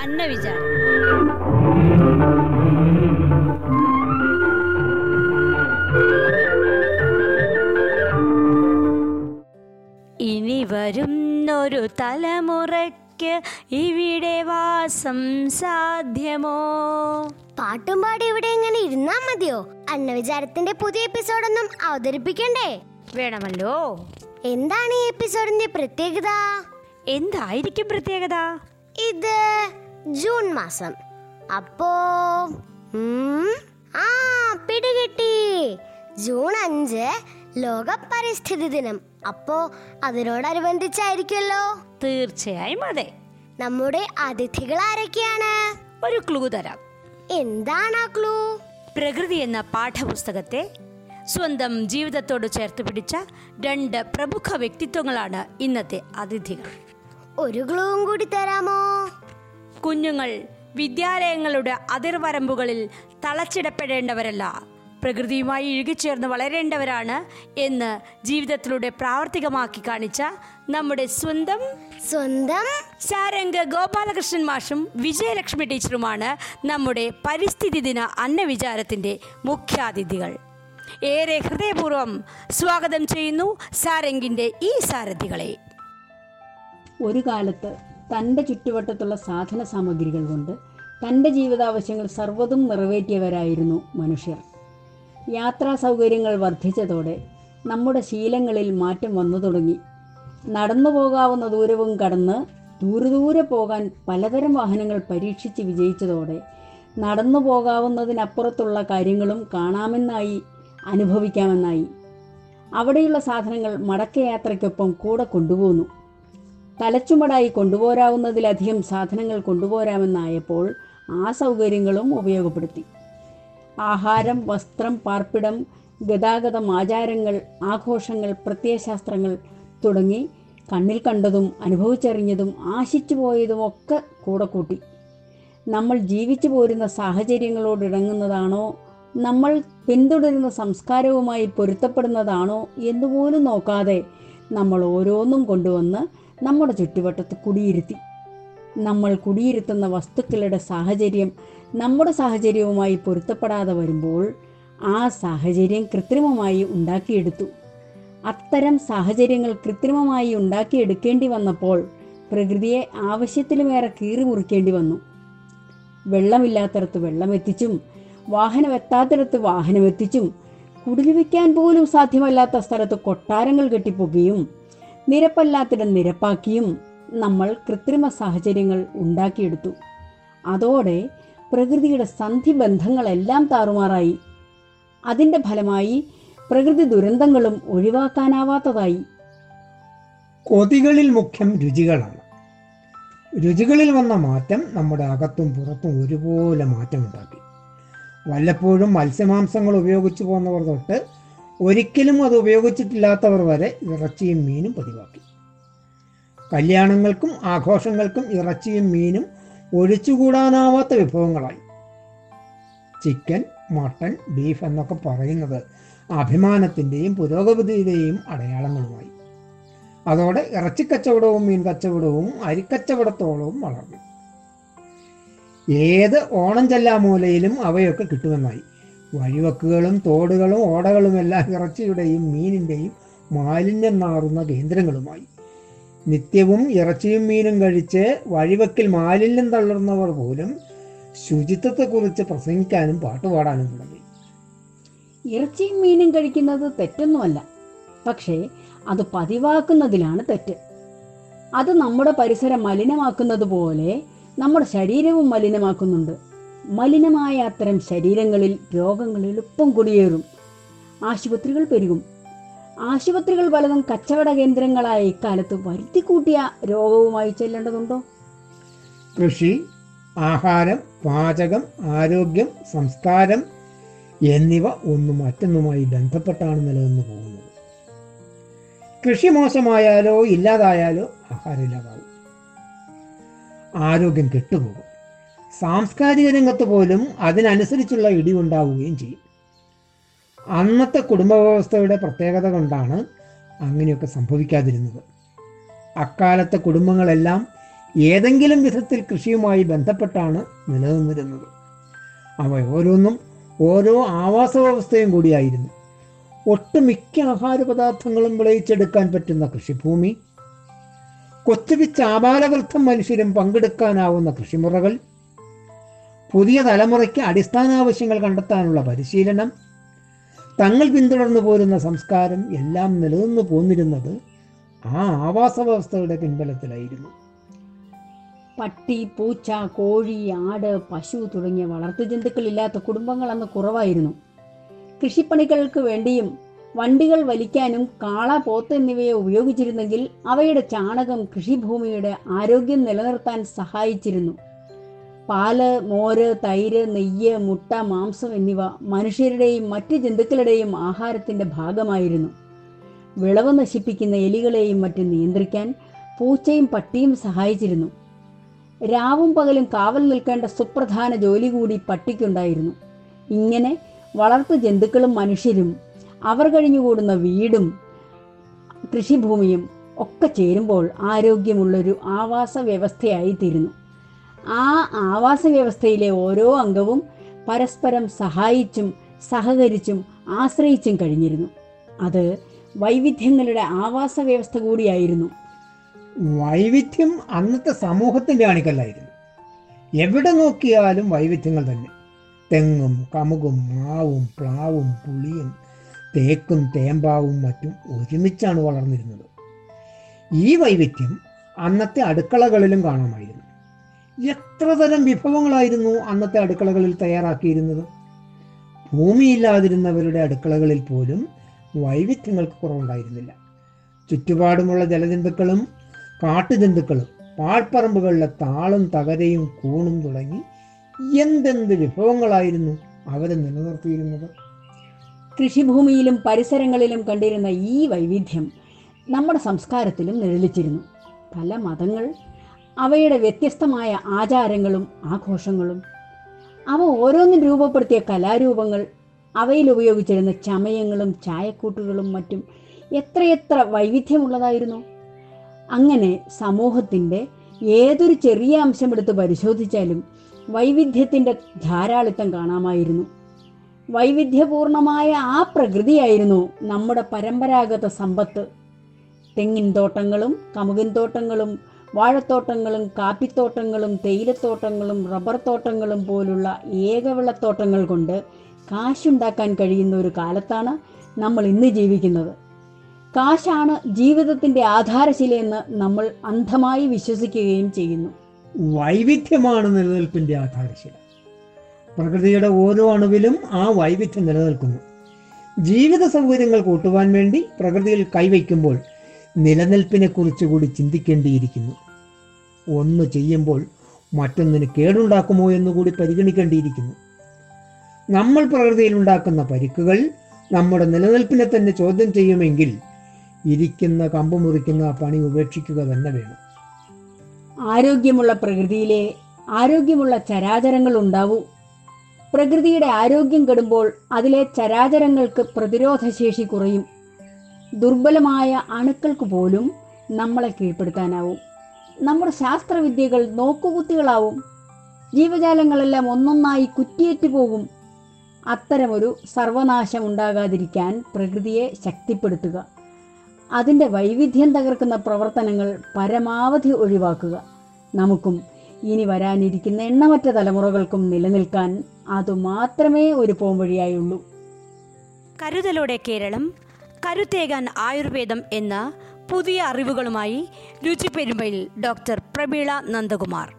അന്നവിചാരം ഇനി വരുന്നൊരു തലമുറയ്ക്ക് ഇവിടെ വാസം സാധ്യമോ? പാട്ടും പാടി ഇവിടെ ഇങ്ങനെ ഇരുന്നാ മതിയോ? അന്നവിചാരത്തിന്റെ പുതിയ എപ്പിസോഡൊന്നും അവതരിപ്പിക്കണ്ടേ? വേണമല്ലോ. എന്താണ് ഈ എപ്പിസോഡിന്റെ പ്രത്യേകത? എന്തായിരിക്കും പ്രത്യേകത? ഇത് ജൂൺ മാസം. അപ്പോ ആ പിടികിട്ടി. ജൂൺ അഞ്ച് ലോക പരിസ്ഥിതി ദിനം. അപ്പോ അതിനോടനുബന്ധിച്ചായിരിക്കുമല്ലോ? തീർച്ചയായും അതെ. നമ്മുടെ അതിഥികൾ ആരൊക്കെയാണ്? ഒരു ക്ലൂ തരാം. എന്താണ് ആ ക്ലൂ? പ്രകൃതി എന്ന പാഠപുസ്തകത്തെ സ്വന്തം ജീവിതത്തോട് ചേർത്ത് പിടിച്ച രണ്ട് പ്രമുഖ വ്യക്തിത്വങ്ങളാണ് ഇന്നത്തെ അതിഥികൾ. ഒരു ഗ്ലൂവും കൂടി തരാമോ? കുഞ്ഞുങ്ങൾ വിദ്യാലയങ്ങളുടെ അതിർവരമ്പുകളിൽ തളച്ചിടപ്പെടേണ്ടവരല്ല. പ്രകൃതിയുമായി ഇഴുകിച്ചേർന്ന് വളരേണ്ടവരാണ് എന്ന് ജീവിതത്തിലൂടെ പ്രാവർത്തികമാക്കി കാണിച്ച നമ്മുടെ സ്വന്തം സ്വന്തം സാരംഗ ഗോപാലകൃഷ്ണൻ മാഷും വിജയലക്ഷ്മി ടീച്ചറുമാണ് നമ്മുടെ പരിസ്ഥിതി ദിന അന്നവിചാരത്തിന്റെ മുഖ്യാതിഥികൾ. ഏറെ ഹൃദയപൂർവം സ്വാഗതം ചെയ്യുന്നു സാരംഗിന്റെ ഈ സാരഥികളെ. ഒരു കാലത്ത് തന്റെ ചുറ്റുവട്ടത്തുള്ള സാധന സാമഗ്രികൾ കൊണ്ട് തന്റെ ജീവിതാവശ്യങ്ങൾ സർവതും നിറവേറ്റിയവരായിരുന്നു മനുഷ്യർ. യാത്രാ സൗകര്യങ്ങൾ വർദ്ധിച്ചതോടെ നമ്മുടെ ശീലങ്ങളിൽ മാറ്റം വന്നു തുടങ്ങി. നടന്നു പോകാവുന്ന ദൂരവും കടന്ന് ദൂരെ ദൂരെ പോകാൻ പലതരം വാഹനങ്ങൾ പരീക്ഷിച്ച് വിജയിച്ചതോടെ നടന്നു പോകാവുന്നതിനപ്പുറത്തുള്ള കാര്യങ്ങളും കാണാമെന്നായി അനുഭവിക്കാമെന്നായി. അവിടെയുള്ള സാധനങ്ങൾ മടക്കയാത്രയ്ക്കൊപ്പം കൂടെ കൊണ്ടുപോന്നു. തലച്ചുമടായി കൊണ്ടുപോരാവുന്നതിലധികം സാധനങ്ങൾ കൊണ്ടുപോരാമെന്നായപ്പോൾ ആ സൗകര്യങ്ങളും ഉപയോഗപ്പെടുത്തി. ആഹാരം വസ്ത്രം പാർപ്പിടം ഗതാഗതം ആചാരങ്ങൾ ആഘോഷങ്ങൾ പ്രത്യയശാസ്ത്രങ്ങൾ തുടങ്ങി കണ്ണിൽ കണ്ടതും അനുഭവിച്ചറിഞ്ഞതും ആശിച്ചു പോയതുമൊക്കെ കൂടെ കൂട്ടി. നമ്മൾ ജീവിച്ചു പോരുന്ന സാഹചര്യങ്ങളോടിണങ്ങുന്നതാണോ നമ്മൾ പിന്തുടരുന്ന സംസ്കാരവുമായി പൊരുത്തപ്പെടുന്നതാണോ എന്നുപോലും നോക്കാതെ നമ്മൾ ഓരോന്നും കൊണ്ടുവന്ന് നമ്മുടെ ചുറ്റുവട്ടത്ത് കുടിയിരുത്തി. നമ്മൾ കുടിയിരുത്തുന്ന വസ്തുക്കളുടെ സാഹചര്യം നമ്മുടെ സാഹചര്യവുമായി പൊരുത്തപ്പെടാതെ വരുമ്പോൾ ആ സാഹചര്യം കൃത്രിമമായി ഉണ്ടാക്കിയെടുത്തു. അത്തരം സാഹചര്യങ്ങൾ കൃത്രിമമായി ഉണ്ടാക്കിയെടുക്കേണ്ടി വന്നപ്പോൾ പ്രകൃതിയെ ആവശ്യത്തിലുമേറെ കീറി മുറിക്കേണ്ടി വന്നു. വെള്ളമില്ലാത്തടത്ത് വെള്ളം എത്തിച്ചും വാഹനം എത്താത്തിടത്ത് വാഹനം എത്തിച്ചും കുടിൽ വയ്ക്കാൻ പോലും സാധ്യമല്ലാത്ത സ്ഥലത്ത് കൊട്ടാരങ്ങൾ കെട്ടിപ്പോകുകയും നിരപ്പല്ലാത്തിടം നിരപ്പാക്കിയും നമ്മൾ കൃത്രിമ സാഹചര്യങ്ങൾ ഉണ്ടാക്കിയെടുത്തു. അതോടെ പ്രകൃതിയുടെ സന്ധിബന്ധങ്ങളെല്ലാം താറുമാറായി. അതിന്റെ ഫലമായി പ്രകൃതി ദുരന്തങ്ങളും ഒഴിവാക്കാനാവാത്തതായി. കൊതികളിൽ മുഖ്യം രുചികളാണ്. രുചികളിൽ വന്ന മാറ്റം നമ്മുടെ അകത്തും പുറത്തും ഒരുപോലെ മാറ്റമുണ്ടാക്കി. വല്ലപ്പോഴും മത്സ്യമാംസങ്ങൾ ഉപയോഗിച്ചു പോകുന്നവർ തൊട്ട് ഒരിക്കലും അത് ഉപയോഗിച്ചിട്ടില്ലാത്തവർ വരെ ഇറച്ചിയും മീനും പതിവാക്കി. കല്യാണങ്ങൾക്കും ആഘോഷങ്ങൾക്കും ഇറച്ചിയും മീനും ഒഴിച്ചുകൂടാനാവാത്ത വിഭവങ്ങളായി. ചിക്കൻ മട്ടൺ ബീഫ് എന്നൊക്കെ പറയുന്നത് അഭിമാനത്തിന്റെയും പുരോഗതിയുടെയും അടയാളങ്ങളുമായി. അതോടെ ഇറച്ചിക്കച്ചവടവും മീൻ കച്ചവടവും അരിക്കച്ചവടത്തോളവും വളർന്നു. ഏത് ഓണം ചെല്ലാ മൂലയിലും അവയൊക്കെ കിട്ടുമെന്നായി. വഴിവക്കുകളും തോടുകളും ഓടകളും എല്ലാം ഇറച്ചിയുടെയും മീനിന്റെയും മാലിന്യം നാറുന്ന കേന്ദ്രങ്ങളുമായി. നിത്യവും ഇറച്ചിയും മീനും കഴിച്ച് വഴിവക്കിൽ മാലിന്യം തള്ളുന്നവർ പോലും ശുചിത്വത്തെക്കുറിച്ച് പ്രസംഗിക്കാനും പാട്ടുപാടാനും തുടങ്ങി. ഇറച്ചിയും മീനും കഴിക്കുന്നത് തെറ്റൊന്നുമല്ല. പക്ഷേ അത് പതിവാക്കുന്നതിലാണ് തെറ്റ്. അത് നമ്മുടെ പരിസരം മലിനമാക്കുന്നത് പോലെ നമ്മുടെ ശരീരവും മലിനമാക്കുന്നുണ്ട്. മലിനമായ അത്തരം ശരീരങ്ങളിൽ രോഗങ്ങൾ എളുപ്പം കുടിയേറും. ആശുപത്രികൾ പെരുകും. ആശുപത്രികൾ പലതും കച്ചവട കേന്ദ്രങ്ങളായ ഇക്കാലത്ത് വരുത്തിക്കൂട്ടിയ രോഗവുമായി ചെല്ലേണ്ടതുണ്ടോ? കൃഷി ആഹാരം പാചകം ആരോഗ്യം സംസ്കാരം എന്നിവ ഒന്നും മറ്റൊന്നുമായി ബന്ധപ്പെട്ടാണ് നിലനിന്ന് പോകുന്നത്. കൃഷി മോശമായാലോ ഇല്ലാതായാലോ ആഹാരം ഇല്ലാതാവും ആരോഗ്യം കെട്ടുപോകും. സാംസ്കാരിക രംഗത്ത് പോലും അതിനനുസരിച്ചുള്ള ഇടിവുണ്ടാവുകയും ചെയ്യും. അന്നത്തെ കുടുംബ വ്യവസ്ഥയുടെ പ്രത്യേകത കൊണ്ടാണ് അങ്ങനെയൊക്കെ സംഭവിക്കാതിരുന്നത്. അക്കാലത്തെ കുടുംബങ്ങളെല്ലാം ഏതെങ്കിലും വിധത്തിൽ കൃഷിയുമായി ബന്ധപ്പെട്ടാണ് നിലനിന്നിരുന്നത്. അവ ഓരോന്നും ഓരോ ആവാസ വ്യവസ്ഥയും കൂടിയായിരുന്നു. ഒട്ടുമിക്ക ആഹാര പദാർത്ഥങ്ങളും വിളയിച്ചെടുക്കാൻ പറ്റുന്ന കൃഷിഭൂമി കൊച്ചുപിച്ച് ആപാലവൃദ്ധം മനുഷ്യരും പങ്കെടുക്കാനാവുന്ന കൃഷിമുറകൾ പുതിയ തലമുറയ്ക്ക് അടിസ്ഥാന ആവശ്യങ്ങൾ കണ്ടെത്താനുള്ള പരിശീലനം തങ്ങൾ പിന്തുടർന്നു പോരുന്ന സംസ്കാരം എല്ലാം നിലനിന്നു പോന്നിരുന്നത് ആ ആവാസ വ്യവസ്ഥയുടെ പിൻബലത്തിലായിരുന്നു. പട്ടി പൂച്ച കോഴി ആട് പശു തുടങ്ങിയ വളർത്തു ജന്തുക്കളില്ലാത്ത കുടുംബങ്ങൾ അന്ന് കുറവായിരുന്നു. കൃഷിപ്പണികൾക്ക് വേണ്ടിയും വണ്ടികൾ വലിക്കാനും കാള പോത്ത് എന്നിവയെ ഉപയോഗിച്ചിരുന്നെങ്കിൽ അവയുടെ ചാണകം കൃഷിഭൂമിയുടെ ആരോഗ്യം നിലനിർത്താൻ സഹായിച്ചിരുന്നു. പാൽ മോര് തൈര് നെയ്യ് മുട്ട മാംസം എന്നിവ മനുഷ്യരുടെയും മറ്റു ജന്തുക്കളുടെയും ആഹാരത്തിന്റെ ഭാഗമായിരുന്നു. വിളവ് നശിപ്പിക്കുന്ന എലികളെയും മറ്റും നിയന്ത്രിക്കാൻ പൂച്ചയും പട്ടിയും സഹായിച്ചിരുന്നു. രാവും പകലും കാവൽ നിൽക്കേണ്ട സുപ്രധാന ജോലി കൂടി പട്ടിക്കുണ്ടായിരുന്നു. ഇങ്ങനെ വളർത്തു ജന്തുക്കളും മനുഷ്യരും അവർ കഴിഞ്ഞുകൂടുന്ന വീടും കൃഷിഭൂമിയും ഒക്കെ ചേരുമ്പോൾ ആരോഗ്യമുള്ളൊരു ആവാസ വ്യവസ്ഥയായി തീരുന്നു ആ ആവാസ വ്യവസ്ഥയിലെ ഓരോ അംഗവും പരസ്പരം സഹായിച്ചും സഹകരിച്ചും ആശ്രയിച്ചും കഴിഞ്ഞിരുന്നു. അത് വൈവിധ്യങ്ങളുടെ ആവാസ വ്യവസ്ഥ കൂടിയായിരുന്നു. വൈവിധ്യം അന്നത്തെ സമൂഹത്തിന്റെ അണികല്ലായിരുന്നു എവിടെ നോക്കിയാലും വൈവിധ്യങ്ങൾ തന്നെ. തെങ്ങും കമുകും മാവും പ്ലാവും പുളിയും തേക്കും തേമ്പാവും മറ്റും ഒരുമിച്ചാണ് വളർന്നിരുന്നത്. ഈ വൈവിധ്യം അന്നത്തെ അടുക്കളകളിലും കാണാമായിരുന്നു. എത്ര തരം വിഭവങ്ങളായിരുന്നു അന്നത്തെ അടുക്കളകളിൽ തയ്യാറാക്കിയിരുന്നത്? ഭൂമിയില്ലാതിരുന്നവരുടെ അടുക്കളകളിൽ പോലും വൈവിധ്യങ്ങൾക്ക് കുറവുണ്ടായിരുന്നില്ല. ചുറ്റുപാടുമുള്ള ജലജന്തുക്കളും കാട്ടുജന്തുക്കളും പാഴ്പറമ്പുകളിലെ താളും തകരയും കൂണും തുടങ്ങി എന്തെന്ത് വിഭവങ്ങളായിരുന്നു അവരെ നിലനിർത്തിയിരുന്നത്? കൃഷിഭൂമിയിലും പരിസരങ്ങളിലും കണ്ടിരുന്ന ഈ വൈവിധ്യം നമ്മുടെ സംസ്കാരത്തിലും നിഴലിച്ചിരുന്നു. പല മതങ്ങൾ അവയുടെ വ്യത്യസ്തമായ ആചാരങ്ങളും ആഘോഷങ്ങളും അവ ഓരോന്നും രൂപപ്പെടുത്തിയ കലാരൂപങ്ങൾ അവയിൽ ഉപയോഗിച്ചിരുന്ന ചമയങ്ങളും ചായക്കൂട്ടുകളും മറ്റും എത്രയെത്ര വൈവിധ്യമുള്ളതായിരുന്നു. അങ്ങനെ സമൂഹത്തിന്റെ ഏതൊരു ചെറിയ അംശമെടുത്ത് പരിശോധിച്ചാലും വൈവിധ്യത്തിന്റെ ധാരാളിത്തം കാണാമായിരുന്നു. വൈവിധ്യപൂർണമായ ആ പ്രകൃതിയായിരുന്നു നമ്മുടെ പരമ്പരാഗത സമ്പത്ത്. തെങ്ങിൻ തോട്ടങ്ങളും കമുകിൻ തോട്ടങ്ങളും വാഴത്തോട്ടങ്ങളും കാപ്പിത്തോട്ടങ്ങളും തേയിലത്തോട്ടങ്ങളും റബ്ബർ തോട്ടങ്ങളും പോലുള്ള ഏകവിളത്തോട്ടങ്ങൾ കൊണ്ട് കാശുണ്ടാക്കാൻ കഴിയുന്ന ഒരു കാലത്താണ് നമ്മൾ ഇന്ന് ജീവിക്കുന്നത്. കാശാണ് ജീവിതത്തിന്റെ ആധാരശിലയെന്ന് നമ്മൾ അന്ധമായി വിശ്വസിക്കുകയും ചെയ്യുന്നു. വൈവിധ്യമാണ് നിലനിൽപ്പിന്റെ ആധാരശില. പ്രകൃതിയുടെ ഓരോ അണുവിലും ആ വൈവിധ്യം നിലനിൽക്കുന്നു. ജീവിത സൗകര്യങ്ങൾ കൂട്ടുവാൻ വേണ്ടി പ്രകൃതിയിൽ കൈവയ്ക്കുമ്പോൾ നിലനിൽപ്പിനെ കുറിച്ച് കൂടി ചിന്തിക്കേണ്ടിയിരിക്കുന്നു. ഒന്ന് ചെയ്യുമ്പോൾ മറ്റൊന്നിന് കേടുണ്ടാക്കുമോ എന്നുകൂടി പരിഗണിക്കേണ്ടിയിരിക്കുന്നു. നമ്മൾ പ്രകൃതിയിൽ ഉണ്ടാക്കുന്ന പരിക്കുകൾ നമ്മുടെ നിലനിൽപ്പിനെ തന്നെ ചോദ്യം ചെയ്യുമെങ്കിൽ ഇരിക്കുന്ന കമ്പ് മുറിക്കുന്ന പണി ഉപേക്ഷിക്കുക തന്നെ വേണം. ആരോഗ്യമുള്ള പ്രകൃതിയിലെ ആരോഗ്യമുള്ള ചരാചരങ്ങൾ ഉണ്ടാവൂ. പ്രകൃതിയുടെ ആരോഗ്യം കെടുമ്പോൾ അതിലെ ചരാചരങ്ങൾക്ക് പ്രതിരോധശേഷി കുറയും. ദുർബലമായ അണുക്കൾക്ക് പോലും നമ്മളെ കീഴ്പ്പെടുത്താനാവും. നമ്മുടെ ശാസ്ത്രവിദ്യകൾ നോക്കുകുത്തികളാവും. ജീവജാലങ്ങളെല്ലാം ഒന്നൊന്നായി കുറ്റിയേറ്റു പോകും. അത്തരമൊരു സർവനാശം ഉണ്ടാകാതിരിക്കാൻ പ്രകൃതിയെ ശക്തിപ്പെടുത്തുക. അതിന്റെ വൈവിധ്യം തകർക്കുന്ന പ്രവർത്തനങ്ങൾ പരമാവധി ഒഴിവാക്കുക. നമുക്കും ഇനി വരാനിരിക്കുന്ന എണ്ണമറ്റ തലമുറകൾക്കും നിലനിൽക്കാൻ അതുമാത്രമേ ഒരു പോംവഴിയായുള്ളൂ. കരുതലോടെ കേരളം കരുത്തേകാൻ ആയുർവേദം എന്ന പുതിയ അറിവുകളുമായി രുചിപ്പെരുമ്പയിൽ ഡോക്ടർ പ്രമീള നന്ദകുമാർ.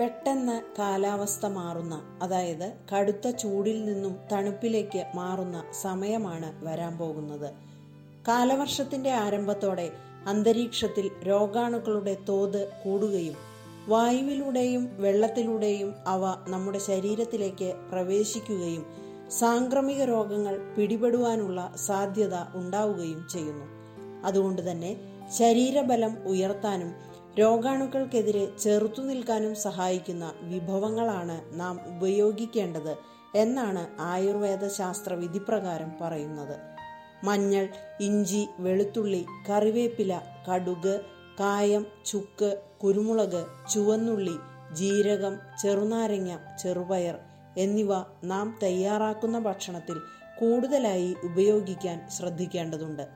പെട്ടെന്ന് കാലാവസ്ഥ മാറുന്ന അതായത് കടുത്ത ചൂടിൽ നിന്നും തണുപ്പിലേക്ക് മാറുന്ന സമയമാണ് വരാൻ പോകുന്നത്. കാലവർഷത്തിന്റെ ആരംഭത്തോടെ അന്തരീക്ഷത്തിൽ രോഗാണുക്കളുടെ തോത് കൂടുകയും വായുവിലൂടെയും വെള്ളത്തിലൂടെയും അവ നമ്മുടെ ശരീരത്തിലേക്ക് പ്രവേശിക്കുകയും സാംക്രമിക രോഗങ്ങൾ പിടിപെടുവാനുള്ള സാധ്യത ഉണ്ടാവുകയും ചെയ്യുന്നു. അതുകൊണ്ട് തന്നെ ശരീരബലം ഉയർത്താനും രോഗാണുക്കൾക്കെതിരെ ചെറുത്തു നിൽക്കാനും സഹായിക്കുന്ന വിഭവങ്ങളാണ് നാം ഉപയോഗിക്കേണ്ടത് എന്നാണ് ആയുർവേദ ശാസ്ത്ര വിധിപ്രകാരം പറയുന്നത്. മഞ്ഞൾ ഇഞ്ചി വെളുത്തുള്ളി കറിവേപ്പില കടുക് കായം ചുക്ക് കുരുമുളക് ചുവന്നുള്ളി ജീരകം ചെറുനാരങ്ങ ചെറുപയർ എന്നിവ നാം തയ്യാറാക്കുന്ന ഭക്ഷണത്തിൽ കൂടുതലായി ഉപയോഗിക്കാൻ ശ്രദ്ധിക്കേണ്ടതുണ്ട്.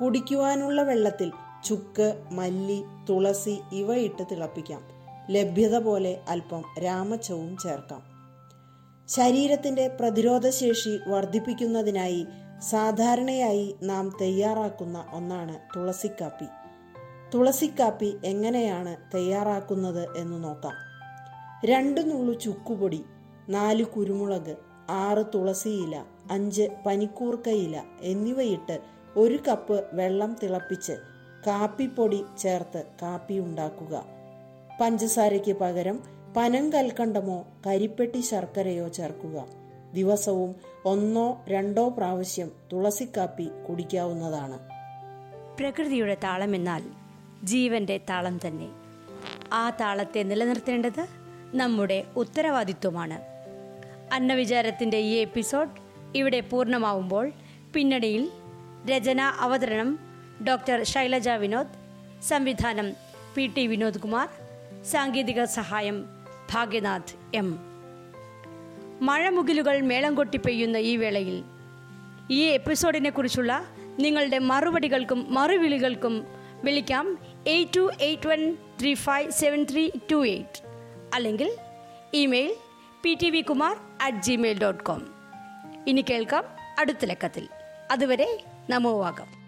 കുടിക്കുവാനുള്ള വെള്ളത്തിൽ ചുക്ക് മല്ലി തുളസി ഇവ ഇട്ട് തിളപ്പിക്കാം. ലഭ്യത പോലെ അല്പം രാമച്ചവും ചേർക്കാം. ശരീരത്തിന്റെ പ്രതിരോധശേഷി വർദ്ധിപ്പിക്കുന്നതിനായി സാധാരണയായി നാം തയ്യാറാക്കുന്ന ഒന്നാണ് തുളസിക്കാപ്പി. തുളസിക്കാപ്പി എങ്ങനെയാണ് തയ്യാറാക്കുന്നത് എന്ന് നോക്കാം. രണ്ട് നുള്ളു ചുക്കുപൊടി നാല് കുരുമുളക് ആറ് തുളസിയില അഞ്ച് പനിക്കൂർക്കയില എന്നിവയിട്ട് ഒരു കപ്പ് വെള്ളം തിളപ്പിച്ച് കാപ്പിപ്പൊടി ചേർത്ത് കാപ്പി ഉണ്ടാക്കുക. പഞ്ചസാരയ്ക്ക് പകരം പനം കൽക്കണ്ടമോ കരിപ്പെട്ടി ശർക്കരയോ ചേർക്കുക. ദിവസവും ഒന്നോ രണ്ടോ പ്രാവശ്യം തുളസിക്കാപ്പി കുടിക്കാവുന്നതാണ്. പ്രകൃതിയുടെ താളമെന്നാൽ ജീവന്റെ താളം തന്നെ. ആ താളത്തെ നിലനിർത്തേണ്ടത് നമ്മുടെ ഉത്തരവാദിത്വമാണ്. അന്നവിചാരത്തിന്റെ ഈ എപ്പിസോഡ് ഇവിടെ പൂർണമാവുമ്പോൾ പിന്നണിയിൽ രചന അവതരണം ഡോക്ടർ ശൈലജ വിനോദ് സംവിധാനം പി ടി വിനോദ് കുമാർ സാങ്കേതിക സഹായം ഭാഗ്യനാഥ് എം. മഴമുകിലുകൾ മേളം കൊട്ടി പെയ്യുന്ന ഈ വേളയിൽ ഈ എപ്പിസോഡിനെ കുറിച്ചുള്ള നിങ്ങളുടെ മറുപടികൾക്കും മറുവിളികൾക്കും വിളിക്കാം eight two eight one three five seven three two eight അല്ലെങ്കിൽ email P T V Kumar at gmail dot com ഇനി കേൾക്കാം അടുത്ത ലക്കത്തിൽ. അതുവരെ നമോവാകം.